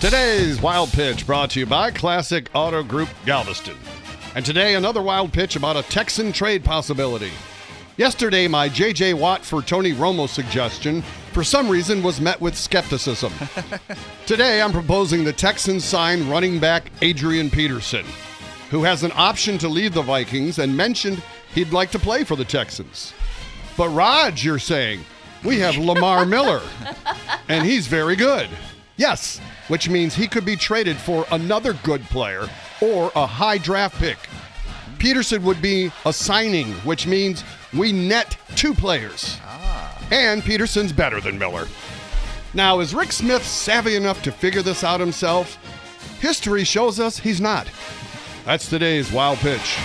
Today's Wild Pitch brought to you by Classic Auto Group Galveston. And today, another wild pitch about a Texan trade possibility. Yesterday, my J.J. Watt for Tony Romo suggestion, for some reason, was met with skepticism. today, I'm proposing the Texans sign running back Adrian Peterson, who has an option to leave the Vikings and mentioned he'd like to play for the Texans. But Raj, you're saying, we have Lamar Miller, and he's very good. Yes, which means he could be traded for another good player or a high draft pick. Peterson would be a signing, which means we net two players. Ah. And Peterson's better than Miller. Now, is Rick Smith savvy enough to figure this out himself? History shows us he's not. That's today's wild pitch.